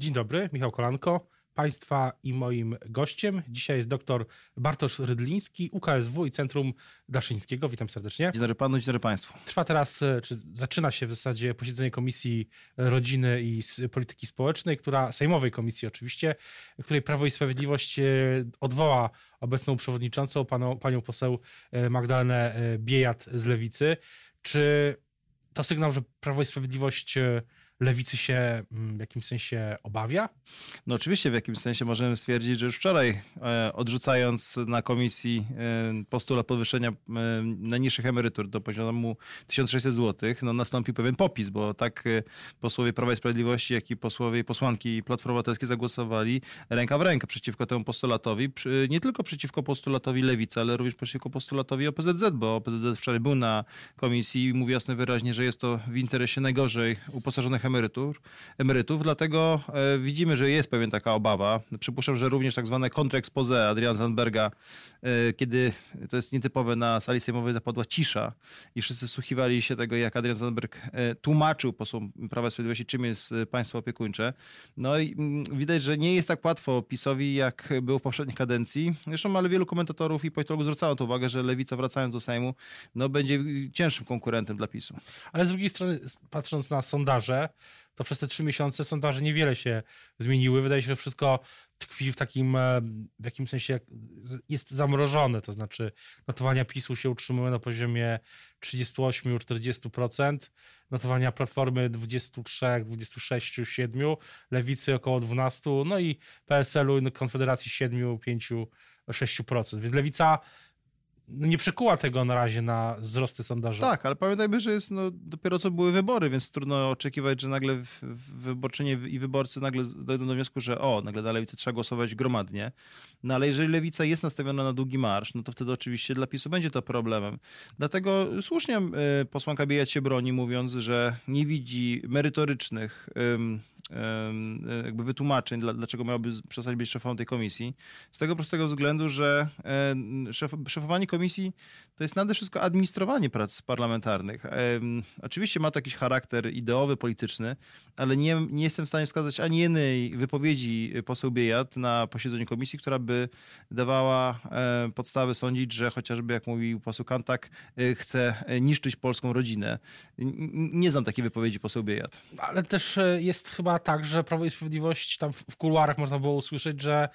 Dzień dobry, Michał Kolanko. Państwa i moim gościem dzisiaj jest dr Bartosz Rydliński, UKSW i Centrum Daszyńskiego. Witam serdecznie. Dzień dobry panu, dzień dobry państwu. Trwa teraz, e, czy zaczyna się w zasadzie posiedzenie Komisji Rodziny i Polityki Społecznej, która, Sejmowej Komisji oczywiście, której Prawo i Sprawiedliwość e, odwoła obecną przewodniczącą, panią, panią poseł e, Magdalenę Biejat z Lewicy. Czy to sygnał, że Prawo i Sprawiedliwość lewicy się mm, w jakimś sensie obawia? No oczywiście w jakimś sensie możemy stwierdzić, że już wczoraj e, odrzucając na komisji e, postulat podwyższenia e, najniższych emerytur do poziomu 1600 zł, no nastąpił pewien popis, bo tak posłowie Prawa i Sprawiedliwości, jak i posłowie i posłanki Platformy Obywatelskiej zagłosowali ręka w rękę przeciwko temu postulatowi. Nie tylko przeciwko postulatowi lewicy, ale również przeciwko postulatowi OPZZ, bo OPZZ wczoraj był na komisji i mówi jasno wyraźnie, że jest to w interesie najgorzej uposażonych emerytur, emerytów, dlatego e, widzimy, że jest pewien taka obawa. Przypuszczam, że również tak zwane kontrexpose Adriana Zandberga, e, kiedy to jest nietypowe na sali sejmowej zapadła cisza i wszyscy wsłuchiwali się tego, jak Adrian Zandberg e, tłumaczył posłom Prawa i Sprawiedliwości, czym jest państwo opiekuńcze. No i mm, widać, że nie jest tak łatwo PiSowi, jak było w poprzedniej kadencji. Zresztą, ale wielu komentatorów i politologów zwracało to uwagę, że Lewica wracając do Sejmu, no będzie cięższym konkurentem dla PiSu. Ale z drugiej strony, patrząc na sondaże, to przez te trzy miesiące sondaże niewiele się zmieniły. Wydaje się, że wszystko tkwi w takim, e, w jakim sensie jest zamrożone, to znaczy notowania PiSu się utrzymują na poziomie 38-40%, notowania Platformy 23, 26, 7, Lewicy około 12, no i PSL-u i Konfederacji 7, 5, 6%. Więc Lewica nie przekuła tego na razie na wzrosty sondażowe. Tak, ale pamiętajmy, że jest, no, dopiero co były wybory, więc trudno oczekiwać, że nagle wyborczynie i wyborcy nagle dojdą do wniosku, że o, nagle na lewicę trzeba głosować gromadnie. No ale jeżeli lewica jest nastawiona na długi marsz, no to wtedy oczywiście dla PiSu będzie to problemem. Dlatego słusznie y, posłanka Bijać się broni, mówiąc, że nie widzi merytorycznych jakby wytłumaczeń, dlaczego miałaby przestać być szefą tej komisji. Z tego prostego względu, że szef, szefowanie komisji to jest nade wszystko administrowanie prac parlamentarnych. Oczywiście ma to jakiś charakter ideowy, polityczny, ale nie, nie jestem w stanie wskazać ani jednej wypowiedzi poseł Biejat na posiedzeniu komisji, która by dawała podstawy sądzić, że chociażby, jak mówił poseł Kantak, e, chce niszczyć polską rodzinę. Nie znam takiej wypowiedzi poseł Biejat. Ale też e, jest chyba tak, że Prawo i Sprawiedliwość, tam w kuluarach można było usłyszeć, że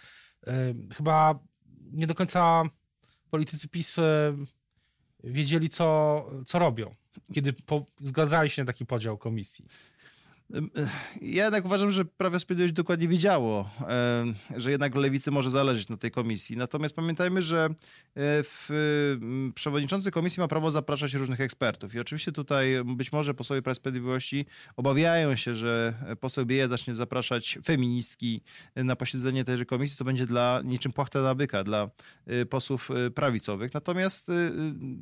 y, chyba nie do końca politycy PiS y, wiedzieli, co, co robią, kiedy po, zgadzali się na taki podział komisji. Ja jednak uważam, że Prawo Sprawiedliwość dokładnie wiedziało, że jednak lewicy może zależeć na tej komisji. Natomiast pamiętajmy, że e, w, przewodniczący komisji ma prawo zapraszać różnych ekspertów. I oczywiście tutaj być może posłowie Prawa Sprawiedliwości obawiają się, że poseł Bieja zacznie zapraszać feministki na posiedzenie tejże komisji, co będzie dla niczym płachta na byka dla e, posłów e, prawicowych. Natomiast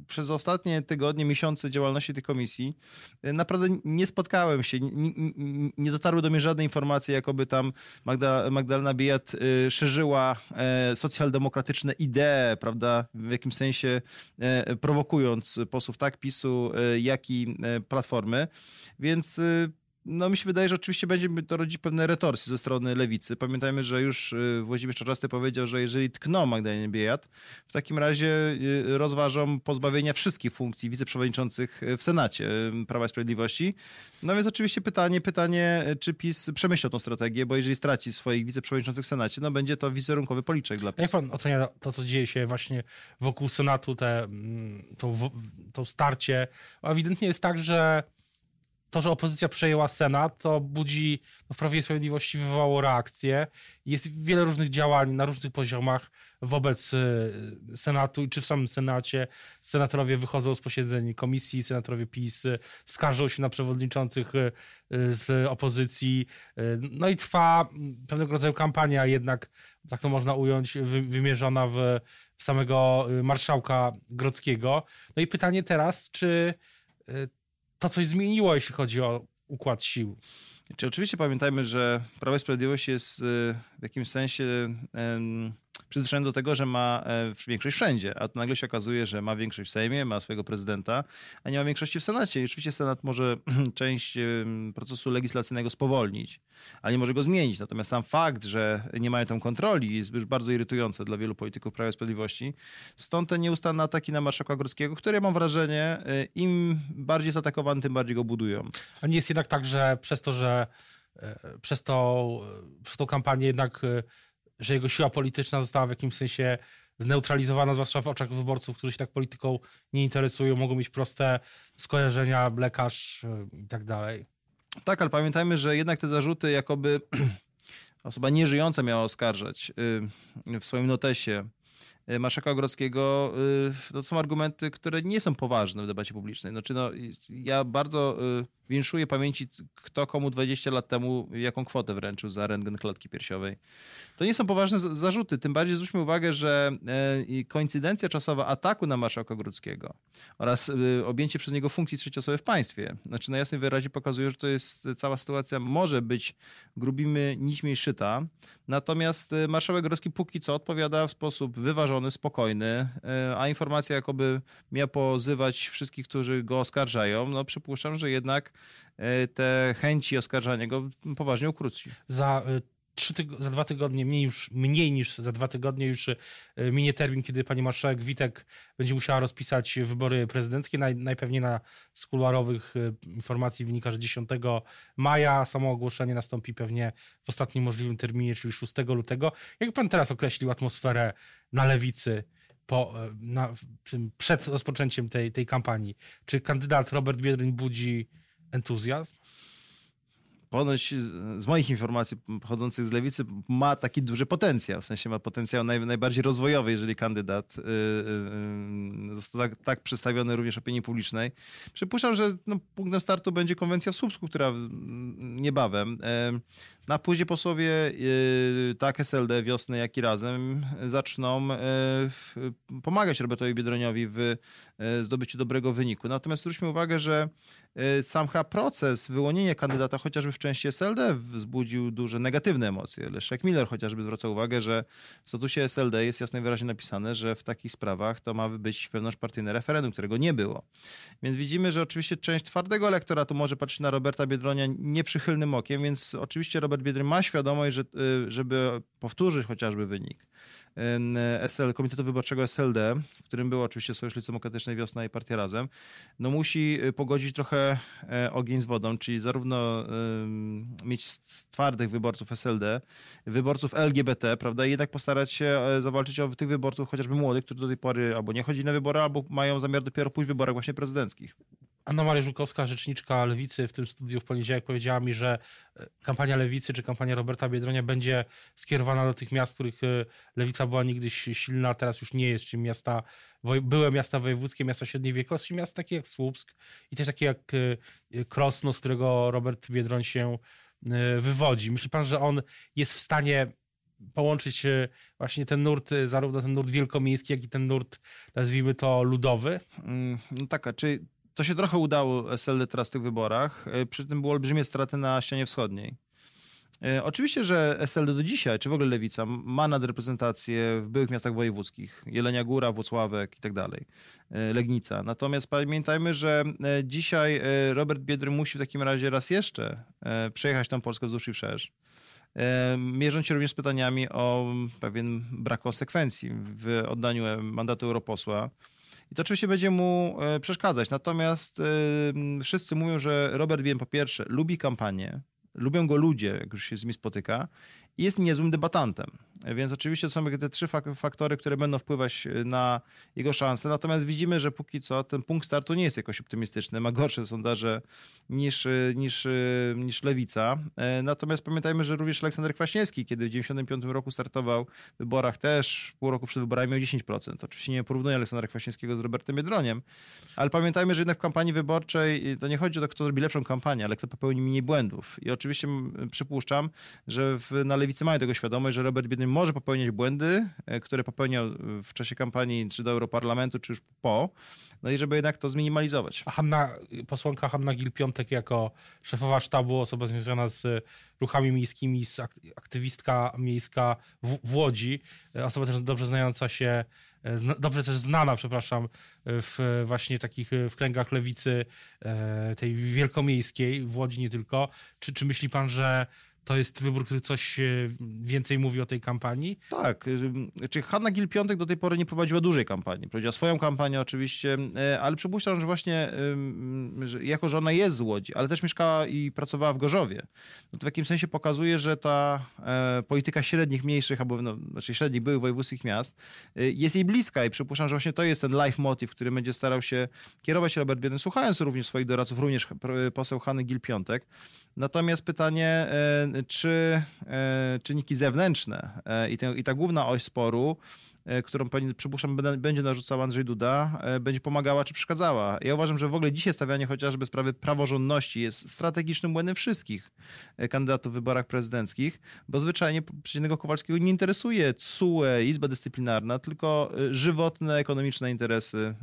przez ostatnie tygodnie, miesiące działalności tej komisji naprawdę nie spotkałem się, nie dotarły do mnie żadne informacje, jakoby tam Magda, Magdalena Bijat y, szerzyła e, socjaldemokratyczne idee, prawda, w jakimś sensie e, prowokując posłów tak PiSu, e, jak i Platformy. Więc y, no mi się wydaje, że oczywiście będzie to rodzić pewne retorsje ze strony lewicy. Pamiętajmy, że już y, Włodzimierz Czarzasty powiedział, że jeżeli tkną Magdalenie Biejat, w takim razie y, rozważą pozbawienia wszystkich funkcji wiceprzewodniczących w Senacie y, Prawa i Sprawiedliwości. No więc oczywiście pytanie, pytanie, czy PiS przemyślał tą strategię, bo jeżeli straci swoich wiceprzewodniczących w Senacie, no będzie to wizerunkowy policzek dla PiS. Jak pan ocenia to, co dzieje się właśnie wokół Senatu, te, mm, to, to starcie? Ewidentnie jest tak, że to, że opozycja przejęła Senat, to budzi no, w Prawie i Sprawiedliwości wywołało reakcję. Jest wiele różnych działań na różnych poziomach wobec y, Senatu, czy w samym Senacie. Senatorowie wychodzą z posiedzeń komisji, senatorowie PiS skarżą się na przewodniczących y, z opozycji. Y, no i trwa pewnego rodzaju kampania jednak, tak to można ująć, wymierzona w, w samego marszałka Grodzkiego. No i pytanie teraz, czy to coś zmieniło, jeśli chodzi o układ sił. Czy oczywiście pamiętajmy, że Prawo i Sprawiedliwość jest y, w jakimś sensie przyzwyczajony do tego, że ma większość wszędzie, a to nagle się okazuje, że ma większość w Sejmie, ma swojego prezydenta, a nie ma większości w Senacie. I oczywiście Senat może część procesu legislacyjnego spowolnić, ale nie może go zmienić. Natomiast sam fakt, że nie mają tam kontroli jest już bardzo irytujące dla wielu polityków Prawa i Sprawiedliwości. Stąd te nieustanne ataki na marszałka Górskiego, które mam wrażenie, im bardziej jest atakowany, tym bardziej go budują. A nie jest jednak tak, że przez to, że e, przez, to, przez tą kampanię jednak, e, że jego siła polityczna została w jakimś sensie zneutralizowana, zwłaszcza w oczach wyborców, którzy się tak polityką nie interesują, mogą mieć proste skojarzenia, lekarz e, i tak dalej. Tak, ale pamiętajmy, że jednak te zarzuty, jakoby osoba nieżyjąca miała oskarżać w swoim notesie Y, marszałka Ogrodzkiego, y, to są argumenty, które nie są poważne w debacie publicznej. Znaczy, no, ja bardzo y, winszuję pamięci, kto komu 20 lat temu jaką kwotę wręczył za rentgen klatki piersiowej. To nie są poważne zarzuty. Tym bardziej zwróćmy uwagę, że koincydencja czasowa ataku na marszałka Grodzkiego oraz objęcie przez niego funkcji trzecioosobowej w państwie, znaczy na jasnym wyrazie pokazuje, że to jest cała sytuacja może być grubimy nićmi szyta, natomiast marszałek Grodzki póki co odpowiada w sposób wyważony spokojny, e, a informacja jakoby miała pozywać wszystkich, którzy go oskarżają, no przypuszczam, że jednak e, te chęci oskarżania go poważnie ukróci. Za e, trzy za dwa tygodnie, mniej, już, mniej niż za dwa tygodnie już minie termin, kiedy pani marszałek Witek będzie musiała rozpisać wybory prezydenckie. Naj, najpewniej na skuluarowych informacji wynika, że 10 maja. Samo ogłoszenie nastąpi pewnie w ostatnim możliwym terminie, czyli 6 lutego. Jak pan teraz określił atmosferę na lewicy po, na, przed rozpoczęciem tej, tej kampanii? Czy kandydat Robert Biedroń budzi entuzjazm? ponoć z moich informacji pochodzących z lewicy ma taki duży potencjał, w sensie ma potencjał naj, najbardziej rozwojowy, jeżeli kandydat yy, yy, został tak, tak, przedstawiony również opinii publicznej. Przypuszczam, że no, punktem startu będzie konwencja w Słupsku, która niebawem. Yy, na później posłowie yy, tak SLD, Wiosny, jak i Razem zaczną yy, pomagać Robertowi Biedroniowi w yy, zdobyciu dobrego wyniku. Natomiast zwróćmy uwagę, że sam chyba proces wyłonienia kandydata chociażby w części SLD wzbudził duże negatywne emocje. Leszek Miller chociażby zwraca uwagę, że w statusie SLD jest jasno i wyraźnie napisane, że w takich sprawach to ma być wewnątrzpartyjne referendum, którego nie było. Więc widzimy, że oczywiście część twardego elektoratu może patrzeć na Roberta Biedronia nieprzychylnym okiem, więc oczywiście Robert Biedroń ma świadomość, że, y, żeby powtórzyć chociażby wynik SL, Komitetu Wyborczego SLD, w którym było oczywiście Sojusz Lewicy Demokratycznej Wiosna i Partia Razem, no musi y, pogodzić trochę e, ogień z wodą, czyli zarówno mieć twardych wyborców SLD, wyborców LGBT, prawda, i jednak postarać się e, zawalczyć o tych wyborców chociażby młodych, którzy do tej pory albo nie chodzili na wybory, albo mają zamiar dopiero pójść w wyborach właśnie prezydenckich. Anna Maria Żukowska, rzeczniczka Lewicy w tym studiu w poniedziałek powiedziała mi, że e, kampania Lewicy czy kampania Roberta Biedronia będzie skierowana do tych miast, w których e, Lewica była niegdyś silna, teraz już nie jest, czyli miasta, były miasta wojewódzkie, miasta średniej wielkości, miasta takie jak Słupsk i też takie jak e, Krosno, z którego Robert Biedroń się wywodzi. Myśli pan, że on jest w stanie połączyć właśnie ten nurt, zarówno ten nurt wielkomiejski, jak i ten nurt, nazwijmy to, ludowy? Mm, no tak, a czy to się trochę udało SLD teraz w tych wyborach, e, przy tym było olbrzymie straty na ścianie wschodniej. E, oczywiście, że SLD do dzisiaj, czy w ogóle Lewica, ma nadreprezentację w byłych miastach wojewódzkich. Jelenia Góra, Włocławek i tak dalej. E, Legnica. Natomiast pamiętajmy, że dzisiaj Robert Biedry musi w takim razie raz jeszcze przejechać tam Polskę wzdłuż i wszerz. Mierząc się również z pytaniami o pewien brak konsekwencji w oddaniu mandatu europosła i to oczywiście będzie mu e, przeszkadzać. Natomiast e, wszyscy mówią, że Robert Bien po pierwsze lubi kampanię, lubią go ludzie, jak już się z nimi spotyka i jest niezłym debatantem. Więc oczywiście są te trzy faktory, które będą wpływać e, na jego szanse. Natomiast widzimy, że póki co ten punkt startu nie jest jakoś optymistyczny. Ma gorsze sondaże niż, e, niż, e, niż Lewica. Natomiast pamiętajmy, że również Aleksander Kwaśniewski, kiedy w 1995 roku startował w wyborach też, pół roku przed wyborami miał 10%. Oczywiście nie porównuję Aleksandra Kwaśniewskiego z Robertem Biedroniem, ale pamiętajmy, że jednak w kampanii wyborczej to nie chodzi o to, kto zrobi lepszą kampanię, ale kto popełni mniej błędów. I oczywiście przypuszczam, że w, na Lewicy mają tego świadomość, że Robert Biedroń może popełniać błędy, e, które popełniał w czasie kampanii czy do Europarlamentu, czy już po, no i żeby jednak to zminimalizować. Hanna, posłanka Hanna Gil-Piątek jako szefowa sztabu, osoba związana z ruchami miejskimi, aktywistka miejska w, w Łodzi, osoba też dobrze znająca się dobrze też znana, przepraszam, w właśnie takich w kręgach lewicy tej wielkomiejskiej, w Łodzi nie tylko. Czy, czy myśli pan, że to jest wybór, który coś więcej mówi o tej kampanii? Tak. Czy Hanna Gil-Piątek do tej pory nie prowadziła dużej kampanii. Prowadziła swoją kampanię oczywiście, e, ale przypuszczam, że właśnie że jako, że ona jest z Łodzi, ale też mieszkała i pracowała w Gorzowie, no to w jakimś sensie pokazuje, że ta e, polityka średnich, mniejszych, albo no, znaczy średnich byłych wojewódzkich miast e, jest jej bliska i przypuszczam, że właśnie to jest ten life motive, który będzie starał się kierować Robert Biedny, słuchając również swoich doradców, również poseł Hanny Gil-Piątek. Natomiast pytanie, czy e, czynniki zewnętrzne e, i, te, i ta główna oś sporu E, którą przypuszczam, będzie narzucał Andrzej Duda, będzie pomagała czy przeszkadzała. Ja uważam, że w ogóle dzisiaj stawianie chociażby sprawy praworządności jest strategicznym błędem wszystkich kandydatów w wyborach prezydenckich, bo zwyczajnie przeciwnego Kowalskiego nie interesuje CUE, Izba Dyscyplinarna, tylko żywotne, ekonomiczne interesy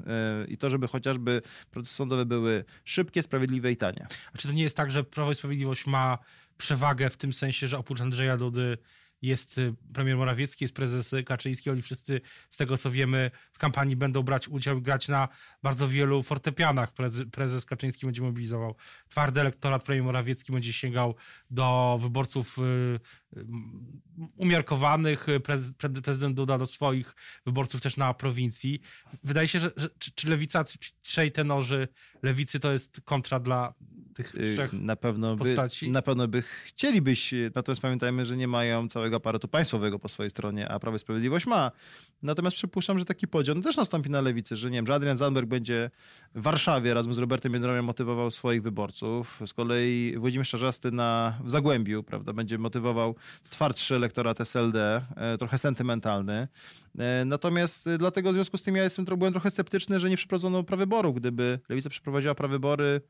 i to, żeby chociażby procesy sądowe były szybkie, sprawiedliwe i tanie. A czy to nie jest tak, że Prawo i Sprawiedliwość ma przewagę w tym sensie, że oprócz Andrzeja Dudy jest y, premier Morawiecki, jest prezes Kaczyński, oni wszyscy z tego co wiemy w kampanii będą brać udział i grać na bardzo wielu fortepianach. Prezes, Kaczyński będzie mobilizował twardy elektorat, premier Morawiecki będzie sięgał do wyborców y, y, umiarkowanych, prezydent Duda do swoich wyborców też na prowincji. Wydaje się, że, że czy, lewica, trzej tenorzy lewicy to jest kontra dla tych y, trzech na pewno postaci. By, na pewno by chcielibyś, natomiast pamiętajmy, że nie mają całego aparatu państwowego po swojej stronie, a Prawo i Sprawiedliwość ma. Natomiast przypuszczam, że taki podział no też nastąpi na lewicy, że nie wiem, że Adrian Zandberg będzie w Warszawie razem z Robertem Biedroniem motywował swoich wyborców. Z kolei Włodzimierz Czarzasty na, w Zagłębiu, prawda, będzie motywował twardszy elektorat SLD, e, trochę sentymentalny. E, natomiast e, dlatego w związku z tym ja jestem, byłem trochę sceptyczny, że nie przeprowadzono prawyboru. Gdyby lewica przeprowadziła prawybory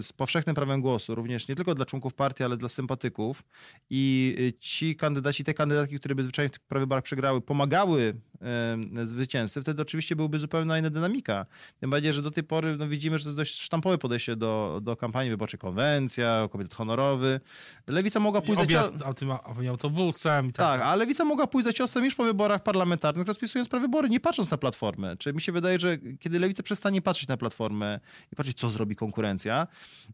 z powszechnym prawem głosu, również nie tylko dla członków partii, ale dla sympatyków. I e, ci kandydaci, te kandydatki, które by zwyczajnie w tych prawyborach przegrały, pomagały e, zwycięzcy, wtedy oczywiście byłby zupełnie inna dynamika. Tym bardziej, że do tej pory no, widzimy, że to jest dość sztampowe podejście do, do kampanii wyborczej. Konwencja, komitet honorowy. Lewica mogła pójść Objazd za ciosem. autobusem. Tak. tak, ale Lewica mogła pójść za ciosem już po wyborach parlamentarnych, rozpisując prawybory, nie patrząc na platformę. Czy mi się wydaje, że kiedy Lewica przestanie patrzeć na platformę i patrzeć, co zrobi konkurencja,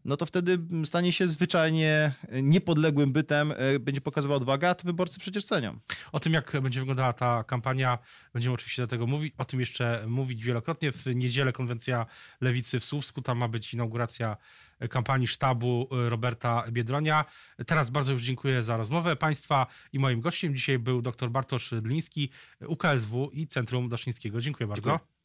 no to wtedy stanie się zwyczajnie niepodległym bytem, e, będzie pokazywał odwagę, a to wyborcy przecież cenią. O tym, jak będzie wyglądała ta kampania, będziemy oczywiście do tego mówić, o tym jeszcze mówić wielokrotnie. W niedzielę konwencja Lewicy w Słupsku, tam ma być inauguracja kampanii sztabu e, Roberta Biedronia. Teraz bardzo już dziękuję za rozmowę Państwa i moim gościem dzisiaj był dr Bartosz Dliński, UKSW i Centrum Daszyńskiego. Dziękuję bardzo. Dziękuję.